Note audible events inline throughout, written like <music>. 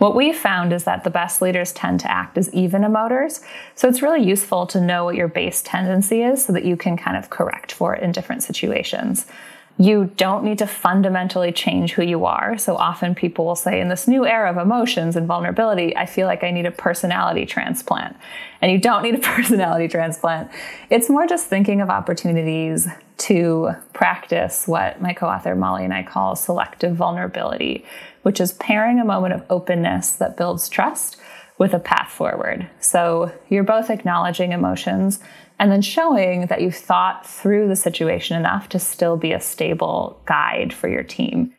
What we found is that the best leaders tend to act as even emoters. So it's really useful to know what your base tendency is so that you can kind of correct for it in different situations you don't need to fundamentally change who you are. So often people will say, in this new era of emotions and vulnerability, I feel like I need a personality transplant. And you don't need a <laughs> personality transplant. It's more just thinking of opportunities to practice what my co author Mollie and I call selective vulnerability, which is pairing a moment of openness that builds trust with a path forward. So you're both acknowledging emotions and then showing that you've thought through the situation enough to still be a stable guide for your team.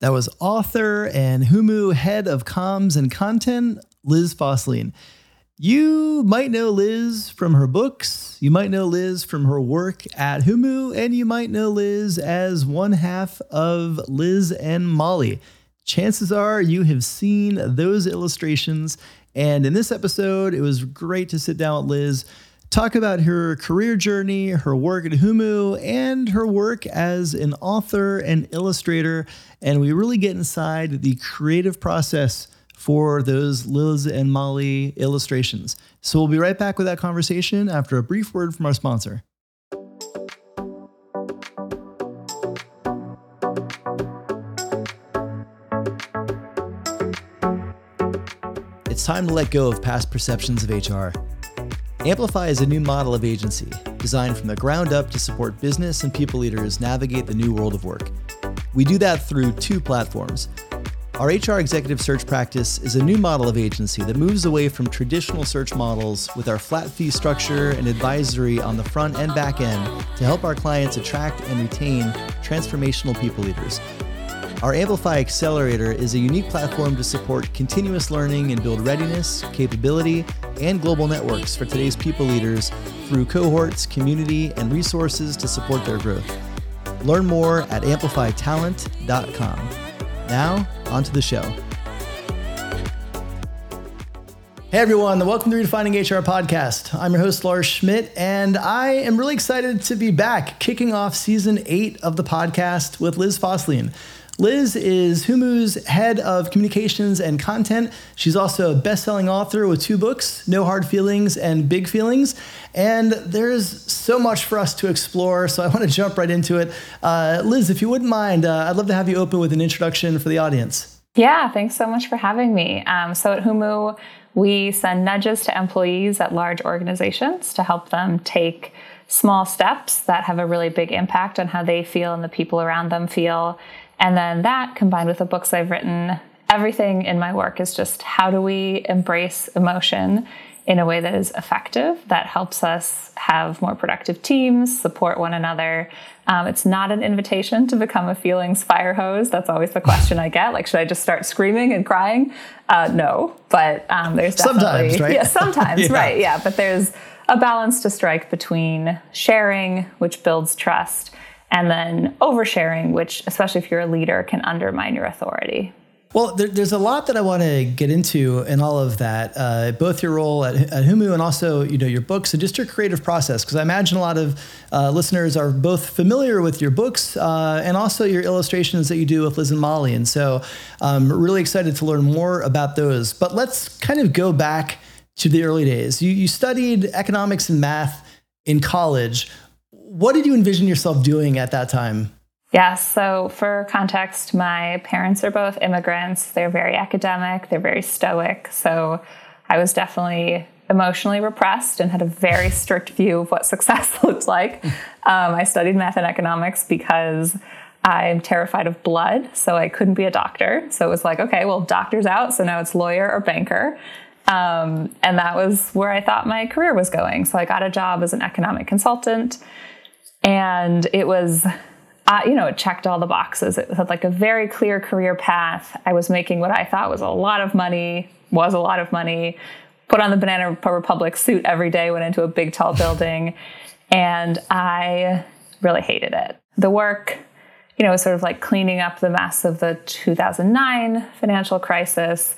That was author and Humu head of comms and content, Liz Fosslien. You might know Liz from her books, you might know Liz from her work at Humu, and you might know Liz as one half of Liz and Mollie. Chances are you have seen those illustrations. And in this episode, it was great to sit down with Liz talk about her career journey, her work at Humu, and her work as an author and illustrator. And we really get inside the creative process for those Liz and Mollie illustrations. So we'll be right back with that conversation after a brief word from our sponsor. It's time to let go of past perceptions of HR. Amplify is a new model of agency designed from the ground up to support business and people leaders navigate the new world of work. We do that through two platforms. Our HR executive search practice is a new model of agency that moves away from traditional search models with our flat fee structure and advisory on the front and back end to help our clients attract and retain transformational people leaders. Our Amplify Accelerator is a unique platform to support continuous learning and build readiness, capability, and global networks for today's people leaders through cohorts, community, and resources to support their growth. Learn more at amplifytalent.com. Now, on to the show. Hey everyone, welcome to Redefining HR podcast. I'm your host, Lars Schmidt, and I am really excited to be back kicking off season eight of the podcast with Liz Fosslien. Liz is Humu's head of communications and content. She's also a best-selling author with two books, No Hard Feelings and Big Feelings. And there's so much for us to explore, so I want to jump right into it. Uh, Liz, if you wouldn't mind, uh, I'd love to have you open with an introduction for the audience. Yeah, thanks so much for having me. Um, so at Humu, we send nudges to employees at large organizations to help them take small steps that have a really big impact on how they feel and the people around them feel. And then that combined with the books I've written, everything in my work is just how do we embrace emotion in a way that is effective, that helps us have more productive teams, support one another. Um, it's not an invitation to become a feelings fire hose. That's always the question I get. Like, should I just start screaming and crying? Uh, no, but um, there's definitely sometimes, right? Yeah, sometimes, <laughs> yeah. right? Yeah, but there's a balance to strike between sharing, which builds trust, and then oversharing, which, especially if you're a leader, can undermine your authority. Well, there, there's a lot that I want to get into in all of that, uh, both your role at, at, Humu and also you know your books and just your creative process. Because I imagine a lot of uh, listeners are both familiar with your books uh, and also your illustrations that you do with Liz and Mollie, and so I'm really excited to learn more about those. But let's kind of go back to the early days. You, you studied economics and math in college. What did you envision yourself doing at that time? Yeah, so for context, my parents are both immigrants. They're very academic, they're very stoic. So I was definitely emotionally repressed and had a very <laughs> strict view of what success <laughs> looked like. Um, I studied math and economics because I'm terrified of blood, so I couldn't be a doctor. So it was like, okay, well, doctor's out, so now it's lawyer or banker. Um, and that was where I thought my career was going. So I got a job as an economic consultant and it was uh, you know, it checked all the boxes. It had like a very clear career path. I was making what I thought was a lot of money, was a lot of money, put on the Banana Republic suit every day, went into a big, tall building, and I really hated it. The work, you know, was sort of like cleaning up the mess of the 2009 financial crisis.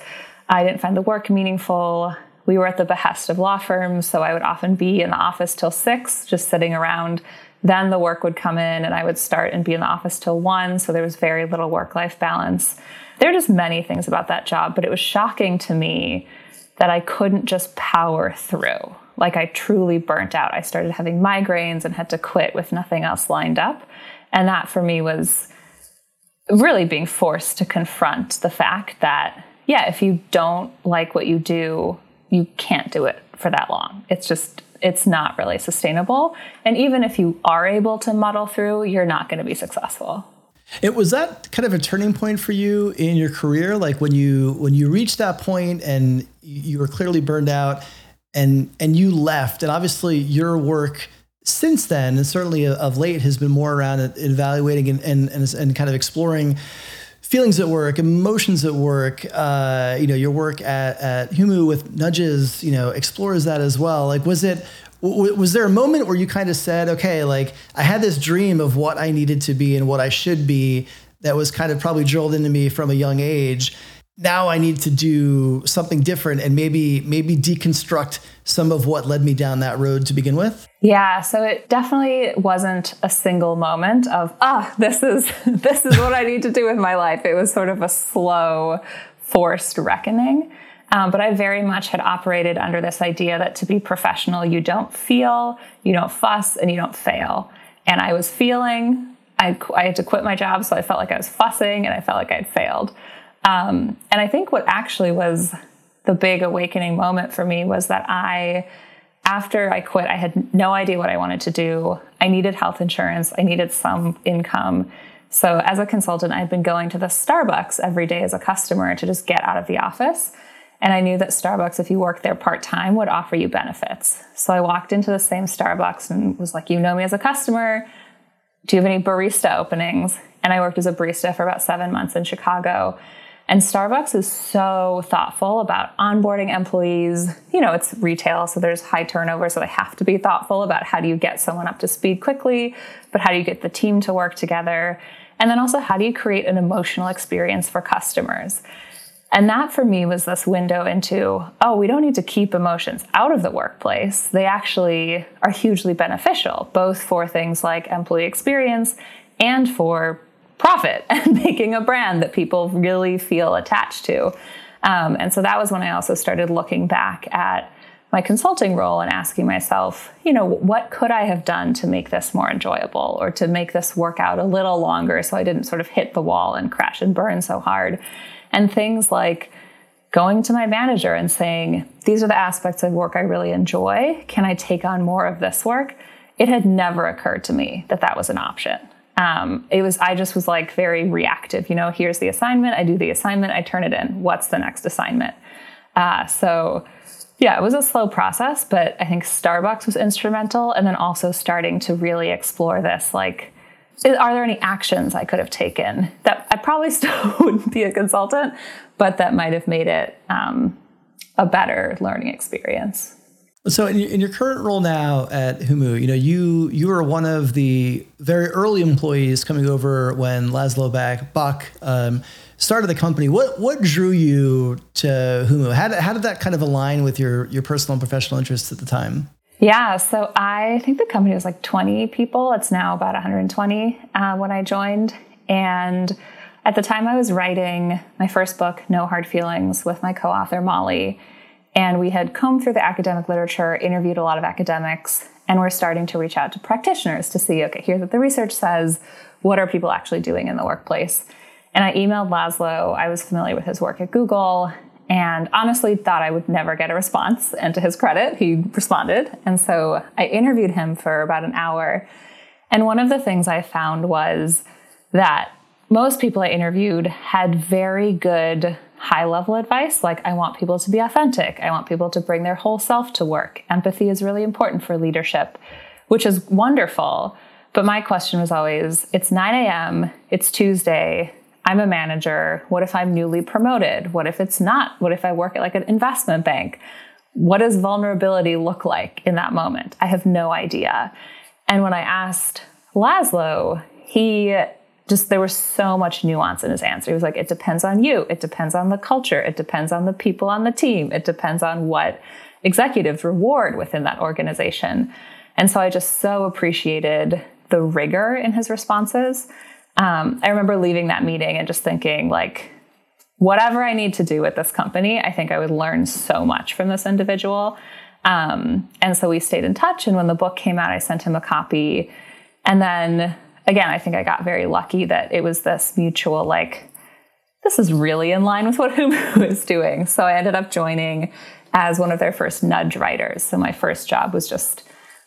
I didn't find the work meaningful. We were at the behest of law firms, so I would often be in the office till six, just sitting around then the work would come in and I would start and be in the office till one. So there was very little work life balance. there are just many things about that job, but it was shocking to me that I couldn't just power through. Like I truly burnt out. I started having migraines and had to quit with nothing else lined up. And that for me was really being forced to confront the fact that, yeah, if you don't like what you do, you can't do it for that long. It's just, it's not really sustainable. And even if you are able to muddle through, you're not going to be successful. It was that kind of a turning point for you in your career, like when you when you reached that point and you were clearly burned out, and and you left, and obviously your work since then, and certainly of late, has been more around evaluating and and and, and kind of exploring feelings at work, emotions at work. Uh, you know, your work at at Humu with nudges, you know, explores that as well. Like, was it was there a moment where you kind of said, okay, like I had this dream of what I needed to be and what I should be that was kind of probably drilled into me from a young age. Now I need to do something different and maybe maybe deconstruct some of what led me down that road to begin with? Yeah, so it definitely wasn't a single moment of ah, this is <laughs> this is what I need to do with my life. It was sort of a slow forced reckoning. Um, but I very much had operated under this idea that to be professional, you don't feel, you don't fuss, and you don't fail. And I was feeling, I, I had to quit my job, so I felt like I was fussing and I felt like I'd failed. Um, and I think what actually was the big awakening moment for me was that I, after I quit, I had no idea what I wanted to do. I needed health insurance, I needed some income. So, as a consultant, I'd been going to the Starbucks every day as a customer to just get out of the office. And I knew that Starbucks, if you worked there part time, would offer you benefits. So I walked into the same Starbucks and was like, You know me as a customer. Do you have any barista openings? And I worked as a barista for about seven months in Chicago. And Starbucks is so thoughtful about onboarding employees. You know, it's retail, so there's high turnover, so they have to be thoughtful about how do you get someone up to speed quickly, but how do you get the team to work together? And then also, how do you create an emotional experience for customers? And that for me was this window into oh, we don't need to keep emotions out of the workplace. They actually are hugely beneficial, both for things like employee experience and for profit <laughs> and making a brand that people really feel attached to. Um, and so that was when I also started looking back at my consulting role and asking myself, you know, what could I have done to make this more enjoyable or to make this work out a little longer so I didn't sort of hit the wall and crash and burn so hard? And things like going to my manager and saying, These are the aspects of work I really enjoy. Can I take on more of this work? It had never occurred to me that that was an option. Um, it was, I just was like very reactive. You know, here's the assignment, I do the assignment, I turn it in. What's the next assignment? Uh, so, yeah, it was a slow process, but I think Starbucks was instrumental. And then also starting to really explore this like, are there any actions I could have taken that I probably <laughs> still wouldn't be a consultant, but that might have made it um, a better learning experience? So, in, in, your current role now at Humu, you know you you were one of the very early employees coming over when Laszlo Bock, Bock um, started the company. What what drew you to Humu? How did, how did that kind of align with your your personal and professional interests at the time? Yeah, so I think the company was like 20 people. It's now about 120 uh, when I joined. And at the time, I was writing my first book, No Hard Feelings, with my co author, Mollie. And we had combed through the academic literature, interviewed a lot of academics, and we're starting to reach out to practitioners to see okay, here's what the research says. What are people actually doing in the workplace? And I emailed Laszlo. I was familiar with his work at Google and honestly thought I would never get a response. And to his credit, he responded. And so I interviewed him for about an hour. And one of the things I found was that most people I interviewed had very good high level advice like I want people to be authentic, I want people to bring their whole self to work. Empathy is really important for leadership, which is wonderful. But my question was always it's 9 a.m., it's Tuesday, I'm a manager. What if I'm newly promoted? What if it's not? What if I work at like an investment bank? What does vulnerability look like in that moment? I have no idea. And when I asked Laszlo, he just, there was so much nuance in his answer. He was like, it depends on you. It depends on the culture. It depends on the people on the team. It depends on what executives reward within that organization. And so I just so appreciated the rigor in his responses um, I remember leaving that meeting and just thinking, like, whatever I need to do with this company, I think I would learn so much from this individual. Um, and so we stayed in touch. And when the book came out, I sent him a copy. And then again, I think I got very lucky that it was this mutual, like, this is really in line with what <laughs> Humu is doing. So I ended up joining as one of their first nudge writers. So my first job was just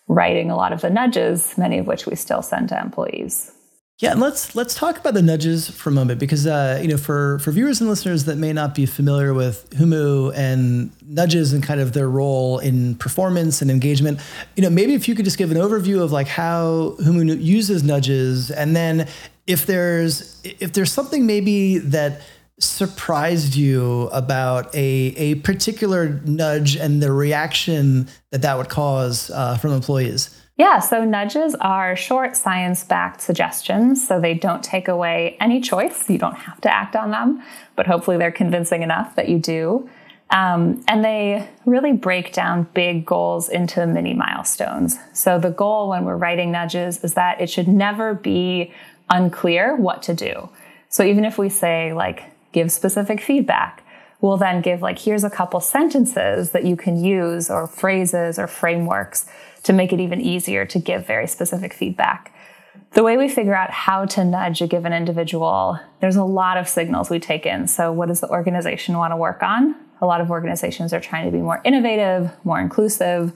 writing a lot of the nudges, many of which we still send to employees. Yeah, and let's let's talk about the nudges for a moment because uh, you know for for viewers and listeners that may not be familiar with Humu and nudges and kind of their role in performance and engagement, you know maybe if you could just give an overview of like how Humu uses nudges, and then if there's if there's something maybe that surprised you about a a particular nudge and the reaction that that would cause uh, from employees. Yeah, so nudges are short science backed suggestions. So they don't take away any choice. You don't have to act on them, but hopefully they're convincing enough that you do. Um, and they really break down big goals into mini milestones. So the goal when we're writing nudges is that it should never be unclear what to do. So even if we say, like, give specific feedback, we'll then give, like, here's a couple sentences that you can use, or phrases or frameworks to make it even easier to give very specific feedback. The way we figure out how to nudge a given individual, there's a lot of signals we take in. So, what does the organization want to work on? A lot of organizations are trying to be more innovative, more inclusive.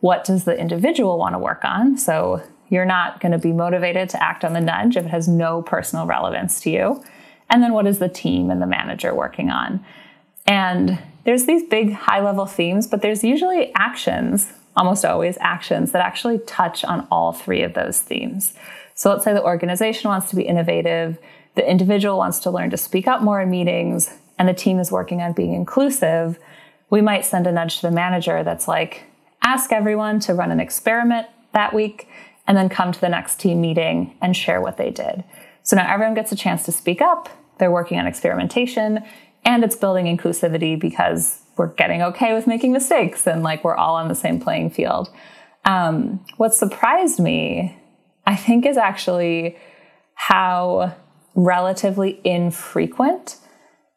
What does the individual want to work on? So, you're not going to be motivated to act on the nudge if it has no personal relevance to you. And then, what is the team and the manager working on? And there's these big high level themes, but there's usually actions almost always actions that actually touch on all three of those themes. So let's say the organization wants to be innovative, the individual wants to learn to speak up more in meetings, and the team is working on being inclusive. We might send a nudge to the manager that's like, ask everyone to run an experiment that week and then come to the next team meeting and share what they did. So now everyone gets a chance to speak up. They're working on experimentation and it's building inclusivity because we're getting okay with making mistakes and like we're all on the same playing field. Um, what surprised me, I think, is actually how relatively infrequent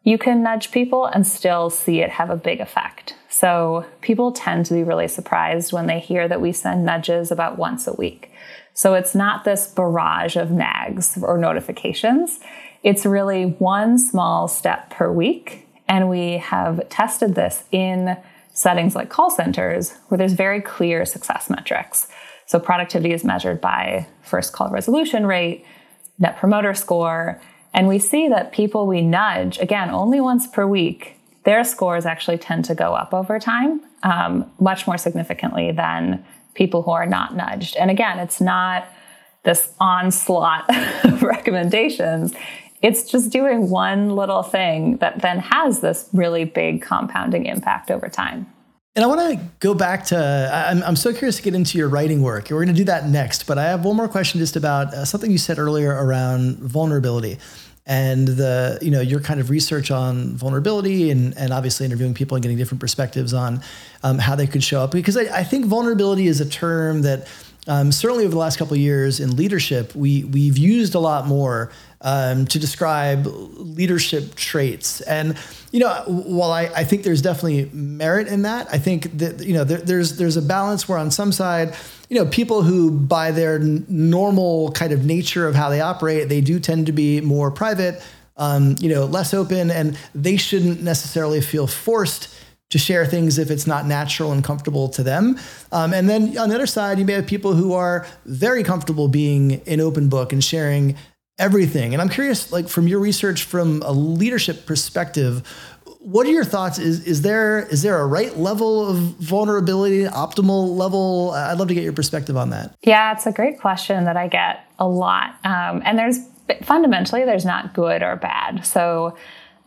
you can nudge people and still see it have a big effect. So people tend to be really surprised when they hear that we send nudges about once a week. So it's not this barrage of nags or notifications. It's really one small step per week and we have tested this in settings like call centers where there's very clear success metrics. So productivity is measured by first call resolution rate, net promoter score, and we see that people we nudge, again, only once per week, their scores actually tend to go up over time, um, much more significantly than people who are not nudged. And again, it's not this onslaught <laughs> of recommendations. It's just doing one little thing that then has this really big compounding impact over time. And I want to go back to, I'm, I'm so curious to get into your writing work. We're going to do that next, but I have one more question just about uh, something you said earlier around vulnerability and the, you know, your kind of research on vulnerability and, and obviously interviewing people and getting different perspectives on um, how they could show up. Because I, I think vulnerability is a term that um, certainly over the last couple of years in leadership, we, we've used a lot more um, to describe leadership traits. And you know, while I, I think there's definitely merit in that, I think that you know there, there's there's a balance where on some side, you know, people who by their n- normal kind of nature of how they operate, they do tend to be more private, um, you know, less open, and they shouldn't necessarily feel forced to share things if it's not natural and comfortable to them. Um, and then on the other side, you may have people who are very comfortable being an open book and sharing everything. And I'm curious, like from your research, from a leadership perspective, what are your thoughts? Is is there is there a right level of vulnerability, optimal level? I'd love to get your perspective on that. Yeah, it's a great question that I get a lot. Um, and there's fundamentally there's not good or bad. So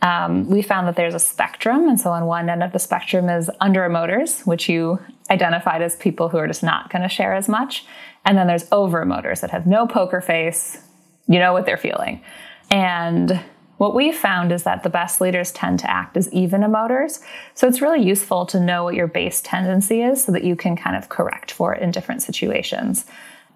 um, we found that there's a spectrum, and so on one end of the spectrum is under emoters, which you identified as people who are just not going to share as much, and then there's over emoters that have no poker face, you know what they're feeling. And what we found is that the best leaders tend to act as even emoters. So it's really useful to know what your base tendency is so that you can kind of correct for it in different situations.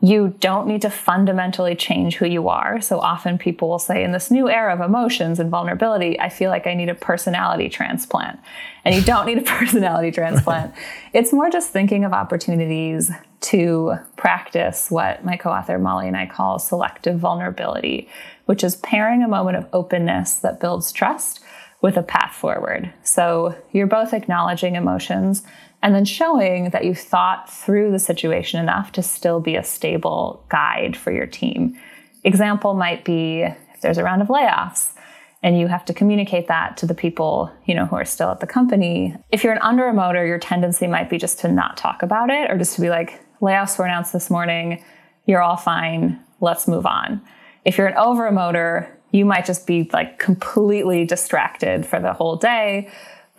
You don't need to fundamentally change who you are. So often people will say, in this new era of emotions and vulnerability, I feel like I need a personality transplant. And you don't need a <laughs> personality transplant. <laughs> It's more just thinking of opportunities to practice what my co author Mollie and I call selective vulnerability, which is pairing a moment of openness that builds trust with a path forward. So you're both acknowledging emotions and then showing that you've thought through the situation enough to still be a stable guide for your team. Example might be if there's a round of layoffs and you have to communicate that to the people, you know, who are still at the company. If you're an under emoter, your tendency might be just to not talk about it or just to be like, layoffs were announced this morning, you're all fine, let's move on. If you're an over emoter, you might just be like completely distracted for the whole day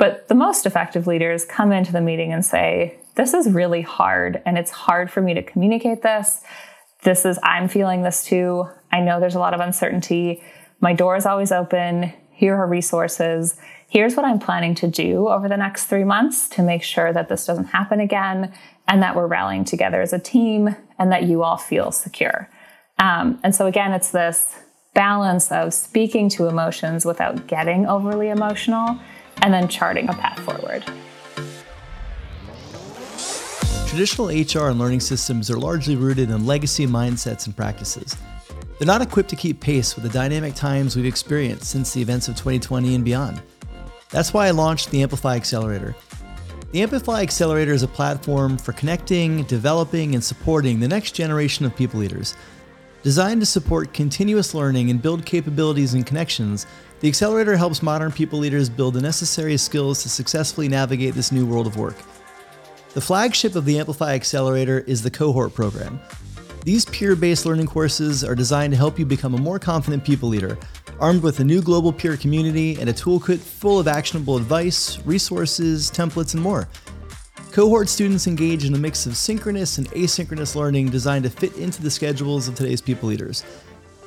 but the most effective leaders come into the meeting and say, This is really hard, and it's hard for me to communicate this. This is, I'm feeling this too. I know there's a lot of uncertainty. My door is always open. Here are resources. Here's what I'm planning to do over the next three months to make sure that this doesn't happen again and that we're rallying together as a team and that you all feel secure. Um, and so, again, it's this balance of speaking to emotions without getting overly emotional and then charting a path forward. Traditional HR and learning systems are largely rooted in legacy mindsets and practices. They're not equipped to keep pace with the dynamic times we've experienced since the events of 2020 and beyond. That's why I launched the Amplify Accelerator. The Amplify Accelerator is a platform for connecting, developing, and supporting the next generation of people leaders. Designed to support continuous learning and build capabilities and connections the Accelerator helps modern people leaders build the necessary skills to successfully navigate this new world of work. The flagship of the Amplify Accelerator is the Cohort program. These peer based learning courses are designed to help you become a more confident people leader, armed with a new global peer community and a toolkit full of actionable advice, resources, templates, and more. Cohort students engage in a mix of synchronous and asynchronous learning designed to fit into the schedules of today's people leaders.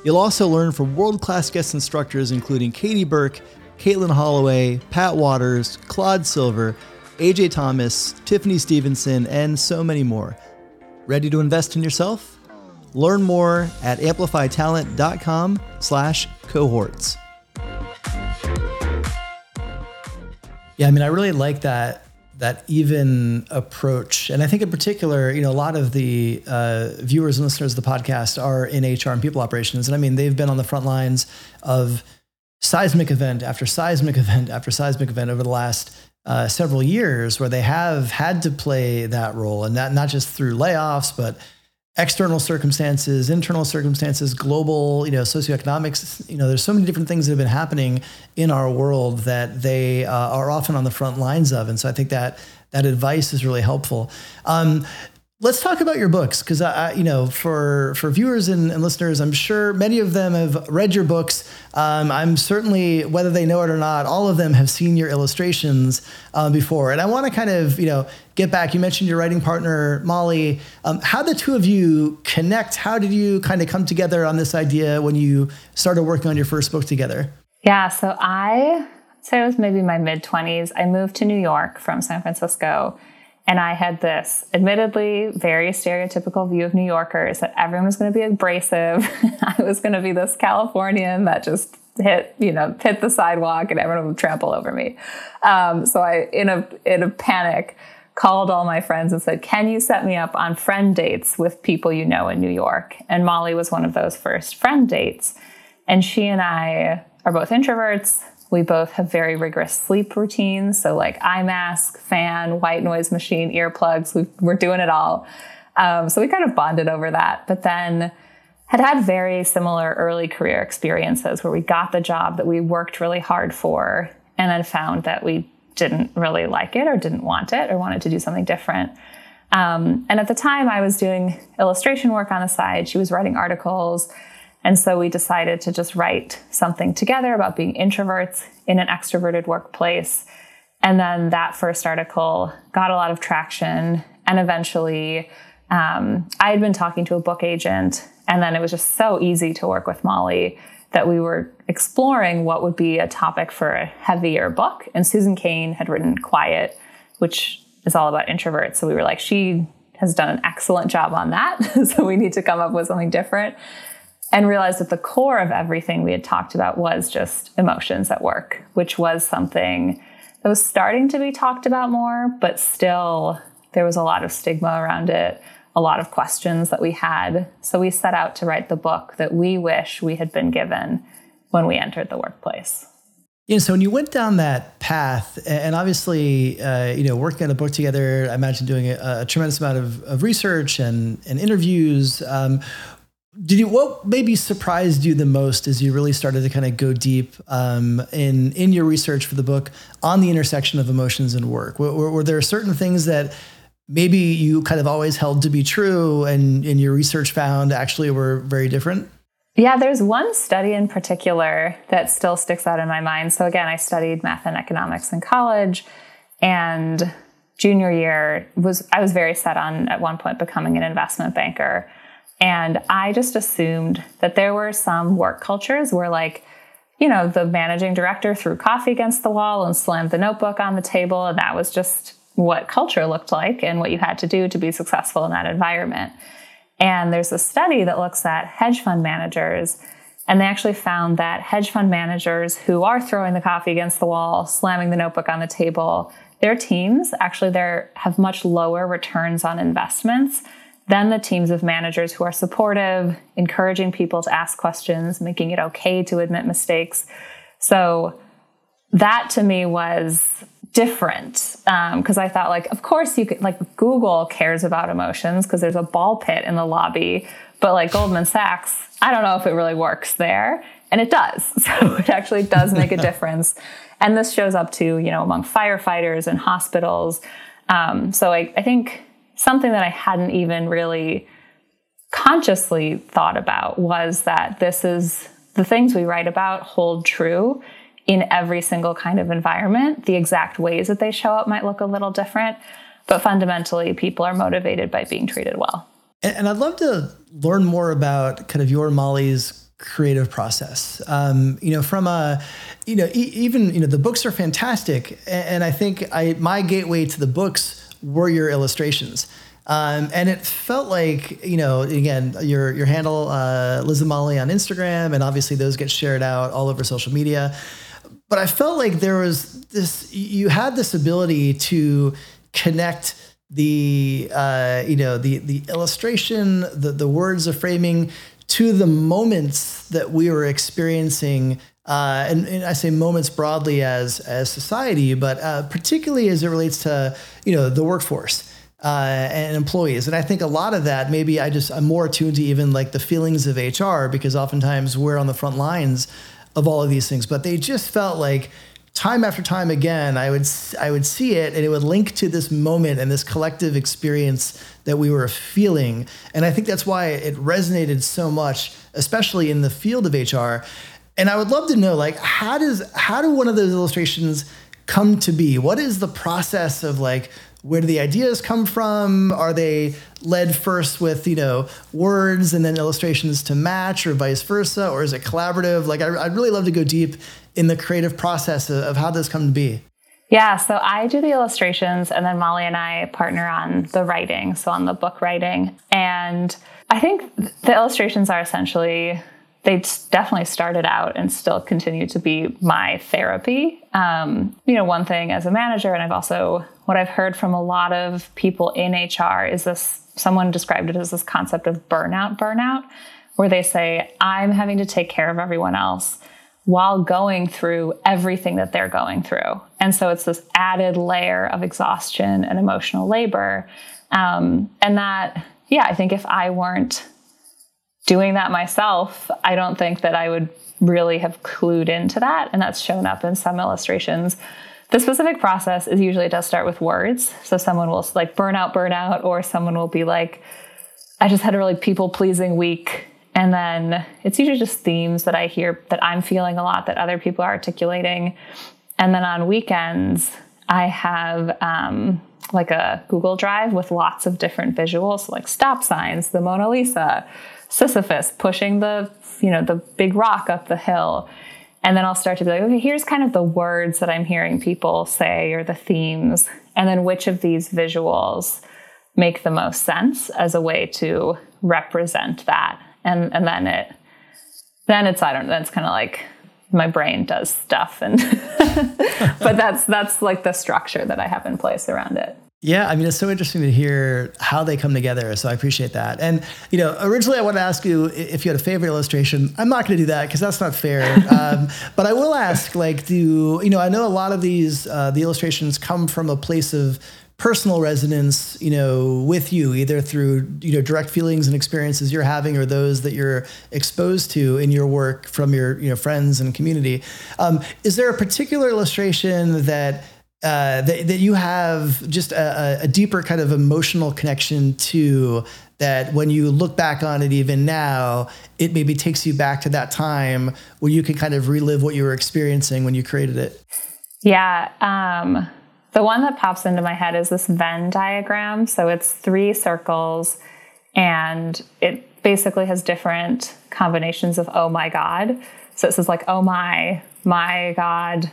You'll also learn from world class guest instructors including Katie Burke, Caitlin Holloway, Pat Wadors, Claude Silver, AJ Thomas, Tiffany Stevenson, and so many more. Ready to invest in yourself? Learn more at amplifytalent.com slash cohorts. Yeah, I mean, I really like that that even approach. And I think in particular, you know, a lot of the uh, viewers and listeners of the podcast are in HR and people operations. And I mean, they've been on the front lines of seismic event after seismic <laughs> event after seismic event over the last uh, several years where they have had to play that role and that not just through layoffs, but external circumstances, internal circumstances, global, you know, socioeconomics, you know, there's so many different things that have been happening in our world that they uh, are often on the front lines of. And so I think that that advice is really helpful. Um, Let's talk about your books because I, you know, for for viewers and, and, listeners, I'm sure many of them have read your books. Um, I'm certainly, whether they know it or not, all of them have seen your illustrations uh, before. And I want to kind of, you know, get back. You mentioned your writing partner Mollie. Um, how did the two of you connect? How did you kind of come together on this idea when you started working on your first book together? Yeah, so I say it was maybe my mid 20s. I moved to New York from San Francisco and I had this admittedly very stereotypical view of New Yorkers that everyone was going to be abrasive. <laughs> I was going to be this Californian that just hit, you know, hit the sidewalk and everyone would trample over me. Um, so I, in a, in a panic, called all my friends and said, Can you set me up on friend dates with people you know in New York? And Mollie was one of those first friend dates. And she and I are both introverts. We both have very rigorous sleep routines. So, like eye mask, fan, white noise machine, earplugs, we are doing it all. Um, so, we kind of bonded over that. But then had had very similar early career experiences where we got the job that we worked really hard for and then found that we didn't really like it or didn't want it or wanted to do something different. Um, and at the time, I was doing illustration work on the side. She was writing articles. And so we decided to just write something together about being introverts in an extroverted workplace. And then that first article got a lot of traction. And eventually, um, I had been talking to a book agent, and then it was just so easy to work with Mollie that we were exploring what would be a topic for a heavier book. And Susan Cain had written Quiet, which is all about introverts. So we were like, she has done an excellent job on that. <laughs> so we need to come up with something different. And realized that the core of everything we had talked about was just emotions at work, which was something that was starting to be talked about more, but still there was a lot of stigma around it, a lot of questions that we had. So we set out to write the book that we wish we had been given when we entered the workplace. Yeah, so when you went down that path, and obviously, uh, you know, working on a book together, I imagine doing a, a tremendous amount of, of, research and, and interviews. Um, did you what maybe surprised you the most as you really started to kind of go deep um, in in your research for the book on the intersection of emotions and work? Were, were, there certain things that maybe you kind of always held to be true, and in your research found actually were very different? Yeah, there's one study in particular that still sticks out in my mind. So, again, I studied math and economics in college, and junior year was I was very set on at one point becoming an investment banker. And I just assumed that there were some work cultures where, like, you know, the managing director threw coffee against the wall and slammed the notebook on the table, and that was just what culture looked like and what you had to do to be successful in that environment. And there's a study that looks at hedge fund managers. And they actually found that hedge fund managers who are throwing the coffee against the wall, slamming the notebook on the table, their teams actually have much lower returns on investments than the teams of managers who are supportive, encouraging people to ask questions, making it okay to admit mistakes. So that to me was different because um, I thought like, of course you could like Google cares about emotions because there's a ball pit in the lobby, but like Goldman Sachs, I don't know if it really works there, and it does. <laughs> So it actually does make a difference, and this shows up too, you know, among firefighters and hospitals. Um, so I, I think something that I hadn't even really consciously thought about was that this is the things we write about hold true in every single kind of environment. The exact ways that they show up might look a little different, but fundamentally, people are motivated by being treated well. And, I'd love to learn more about kind of your Mollie's creative process. Um, you know, from a, you know, e- even you know, the books are fantastic, and, and I think I my gateway to the books were your illustrations. Um, and it felt like, you know, again, your your handle, uh, Liz and Mollie on Instagram, and obviously those get shared out all over social media but I felt like there was this, you had this ability to connect the, uh, you know, the, the illustration, the, the words of framing to the moments that we were experiencing uh, and, and, I say moments broadly as as society, but uh, particularly as it relates to you know the workforce uh, and employees. And I think a lot of that maybe I just I'm more attuned to even like the feelings of HR because oftentimes we're on the front lines of all of these things, but they just felt like time after time again, I would I would see it and it would link to this moment and this collective experience that we were feeling. And I think that's why it resonated so much, especially in the field of HR. And I would love to know like how does how do one of those illustrations come to be? What is the process of like where do the ideas come from? Are they led first with you know words and then illustrations to match, or vice versa, or is it collaborative? Like I, would really love to go deep in the creative process of, of how this come to be. Yeah, so I do the illustrations, and then Mollie and I partner on the writing, so on the book writing. And I think the illustrations are essentially they definitely started out and still continue to be my therapy. Um, you know, one thing as a manager, and I've also what I've heard from a lot of people in HR is this someone described it as this concept of burnout, burnout, where they say, I'm having to take care of everyone else while going through everything that they're going through. And so it's this added layer of exhaustion and emotional labor. Um, and that, yeah, I think if I weren't doing that myself, I don't think that I would really have clued into that. And that's shown up in some illustrations. The specific process is usually it does start with words. So someone will like burnout, burnout, or someone will be like, I just had a really people pleasing week. And then it's usually just themes that I hear that I'm feeling a lot that other people are articulating. And then on weekends, I have um, like a Google Drive with lots of different visuals, like stop signs, the Mona Lisa, Sisyphus pushing the you know the big rock up the hill. And then I'll start to be like, okay, here's kind of the words that I'm hearing people say or the themes. And then which of these visuals make the most sense as a way to represent that. And and then it then it's I don't know, then it's kind of like my brain does stuff and <laughs> but that's that's like the structure that I have in place around it. Yeah, I mean, it's so interesting to hear how they come together. So I appreciate that. And, you know, originally I wanted to ask you if you had a favorite illustration. I'm not going to do that because that's not fair. <laughs> um, but I will ask, like, do, you know, I know a lot of these, uh, the illustrations come from a place of personal resonance, you know, with you, either through, you know, direct feelings and experiences you're having or those that you're exposed to in your work from your, you know, friends and community. Um, is there a particular illustration that, uh, that, that you have just a, a deeper kind of emotional connection to that when you look back on it even now, it maybe takes you back to that time where you can kind of relive what you were experiencing when you created it? Yeah. Um, the one that pops into my head is this Venn diagram. So it's three circles and it basically has different combinations of oh my God. So it says like, oh my, my God,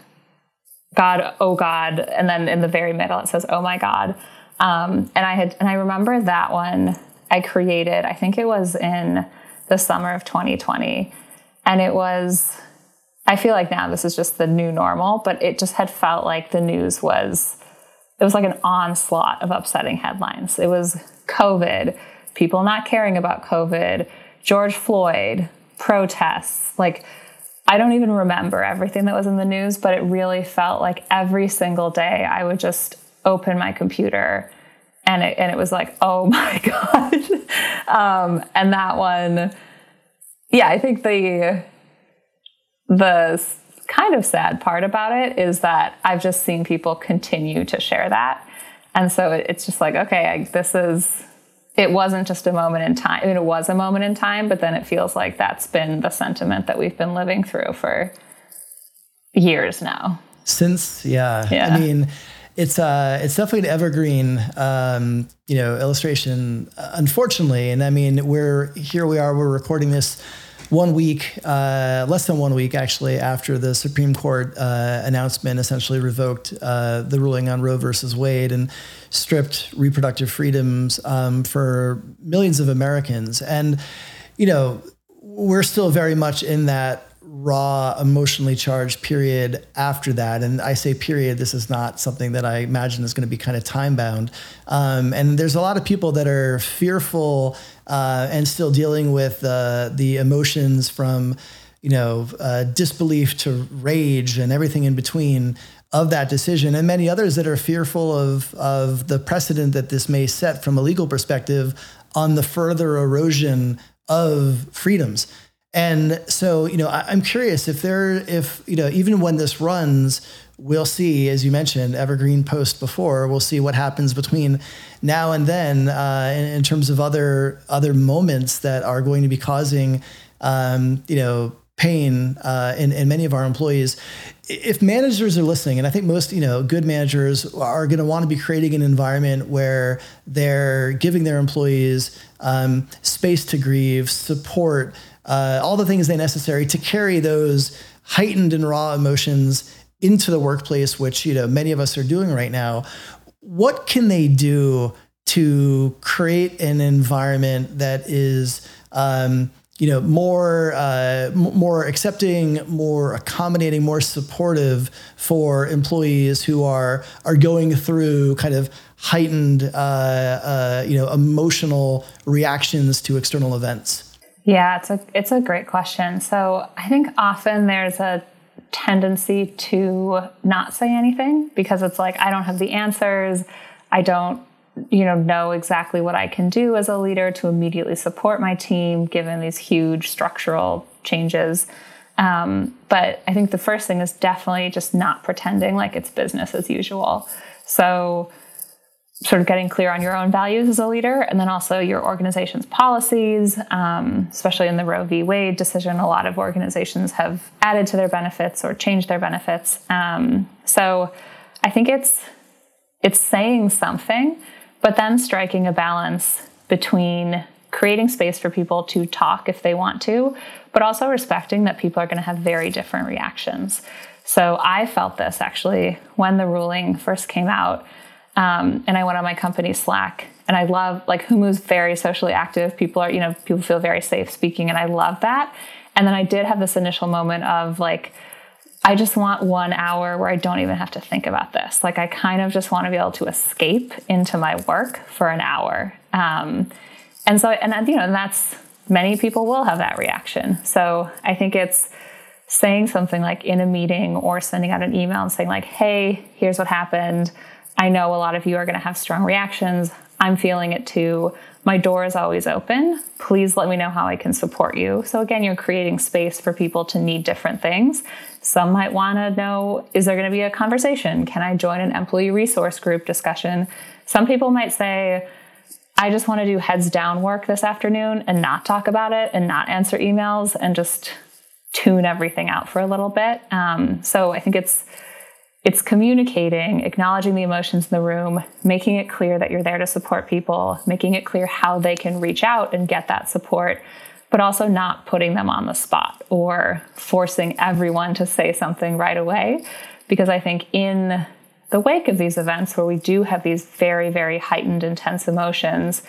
God, oh God, and then in the very middle it says, oh my God. Um, and I had, and I remember that one I created. I think it was in the summer of 2020, and it was. I feel like now this is just the new normal, but it just had felt like the news was. It was like an onslaught of upsetting headlines. It was COVID, people not caring about COVID, George Floyd, protests, like I don't even remember everything that was in the news, but it really felt like every single day I would just open my computer and it, and it was like, oh <laughs> my God. um, and that one, yeah, I think the, the kind of sad part about it is that I've just seen people continue to share that. And so it's just like, okay, I, this is, it wasn't just a moment in time. I mean, it was a moment in time, but then it feels like that's been the sentiment that we've been living through for years now. Since, yeah. yeah. I mean, it's uh, it's definitely an evergreen, um, you know, illustration. Unfortunately, and I mean, we're here. We are. We're recording this one week, uh, less than one week actually, after the Supreme Court uh, announcement essentially revoked uh, the ruling on Roe versus Wade and stripped reproductive freedoms um, for millions of Americans. And, you know, we're still very much in that raw, emotionally charged period after that. And I say period, this is not something that I imagine is going to be kind of time bound. Um, and there's a lot of people that are fearful uh, and still dealing with uh, the emotions from, you know, uh, disbelief to rage and everything in between of that decision, and many others that are fearful of of the precedent that this may set from a legal perspective on the further erosion of freedoms. And so, you know, I, am curious if there, if you know, even when this runs, we'll see, as you mentioned, Evergreen Post before. We'll see what happens between now and then uh, in, in, terms of other other moments that are going to be causing, um, you know, pain uh, in, in many of our employees. If managers are listening, and I think most, you know, good managers are going to want to be creating an environment where they're giving their employees um, space to grieve, support uh, all the things they necessary to carry those heightened and raw emotions into the workplace, which you know many of us are doing right now. What can they do to create an environment that is um, you know more uh, more accepting, more accommodating, more supportive for employees who are are going through kind of heightened uh, uh, you know emotional reactions to external events. Yeah, it's a it's a great question. So I think often there's a tendency to not say anything because it's like I don't have the answers. I don't you know know exactly what I can do as a leader to immediately support my team given these huge structural changes. Um, but I think the first thing is definitely just not pretending like it's business as usual. So sort of getting clear on your own values as a leader and then also your organization's policies um, especially in the roe v. Wade decision a lot of organizations have added to their benefits or changed their benefits. Um, so i think it's it's saying something but then striking a balance between creating space for people to talk if they want to but also respecting that people are going to have very different reactions. So i felt this actually when the ruling first came out um, and I went on my company Slack and I love like Humu's very socially active. People are, you know, people feel very safe speaking, and I love that. And then I did have this initial moment of like, I just want one hour where I don't even have to think about this. Like, I kind of just want to be able to escape into my work for an hour. Um, and so, and you know, and that's many people will have that reaction. So I think it's saying something like in a meeting or sending out an email and saying, like, hey, here's what happened. I know a lot of you are going to have strong reactions. I'm feeling it too. My door is always open. Please let me know how I can support you. So, again, you're creating space for people to need different things. Some might want to know is there going to be a conversation? Can I join an employee resource group discussion? Some people might say, I just want to do heads down work this afternoon and not talk about it and not answer emails and just tune everything out for a little bit. Um, so I think it's it's communicating, acknowledging the emotions in the room, making it clear that you're there to support people, making it clear how they can reach out and get that support, but also not putting them on the spot or forcing everyone to say something right away. Because I think in the wake of these events where we do have these very, very heightened, intense emotions,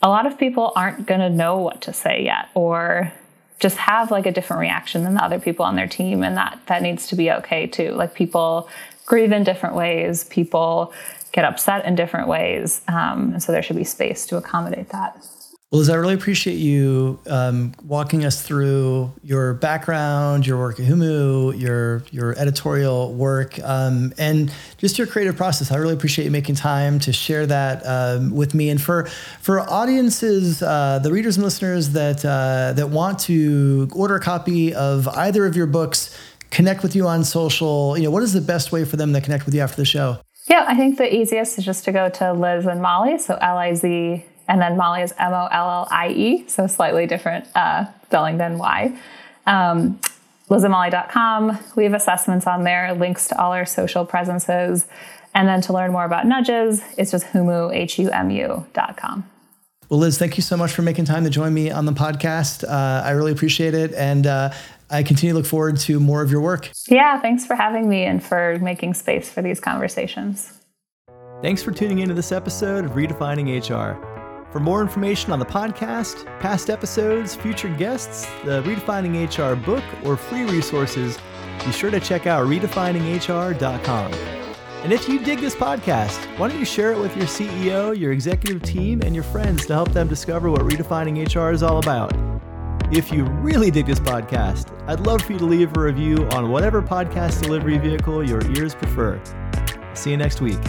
a lot of people aren't going to know what to say yet or just have like a different reaction than the other people on their team and that that needs to be okay too. Like people grieve in different ways people get upset in different ways um, and so there should be space to accommodate that well, Liz, I really appreciate you um, walking us through your background, your work at Humu, your your editorial work, um, and just your creative process. I really appreciate you making time to share that um, with me. And for for audiences, uh, the readers and listeners that uh, that want to order a copy of either of your books, connect with you on social. You know, what is the best way for them to connect with you after the show? Yeah, I think the easiest is just to go to Liz and Mollie, so L I Z and then Mollie is M O L L I E, so slightly different uh, spelling than Y. Um, LizandMollie.com. We have assessments on there, links to all our social presences. And then to learn more about nudges, it's just humu, H-U-M-U.com. Well, Liz, thank you so much for making time to join me on the podcast. Uh, I really appreciate it. And uh, I continue to look forward to more of your work. Yeah, thanks for having me and for making space for these conversations. Thanks for tuning into this episode of Redefining HR. For more information on the podcast, past episodes, future guests, the Redefining HR book, or free resources, be sure to check out redefininghr.com. And if you dig this podcast, why don't you share it with your CEO, your executive team, and your friends to help them discover what redefining HR is all about? If you really dig this podcast, I'd love for you to leave a review on whatever podcast delivery vehicle your ears prefer. See you next week.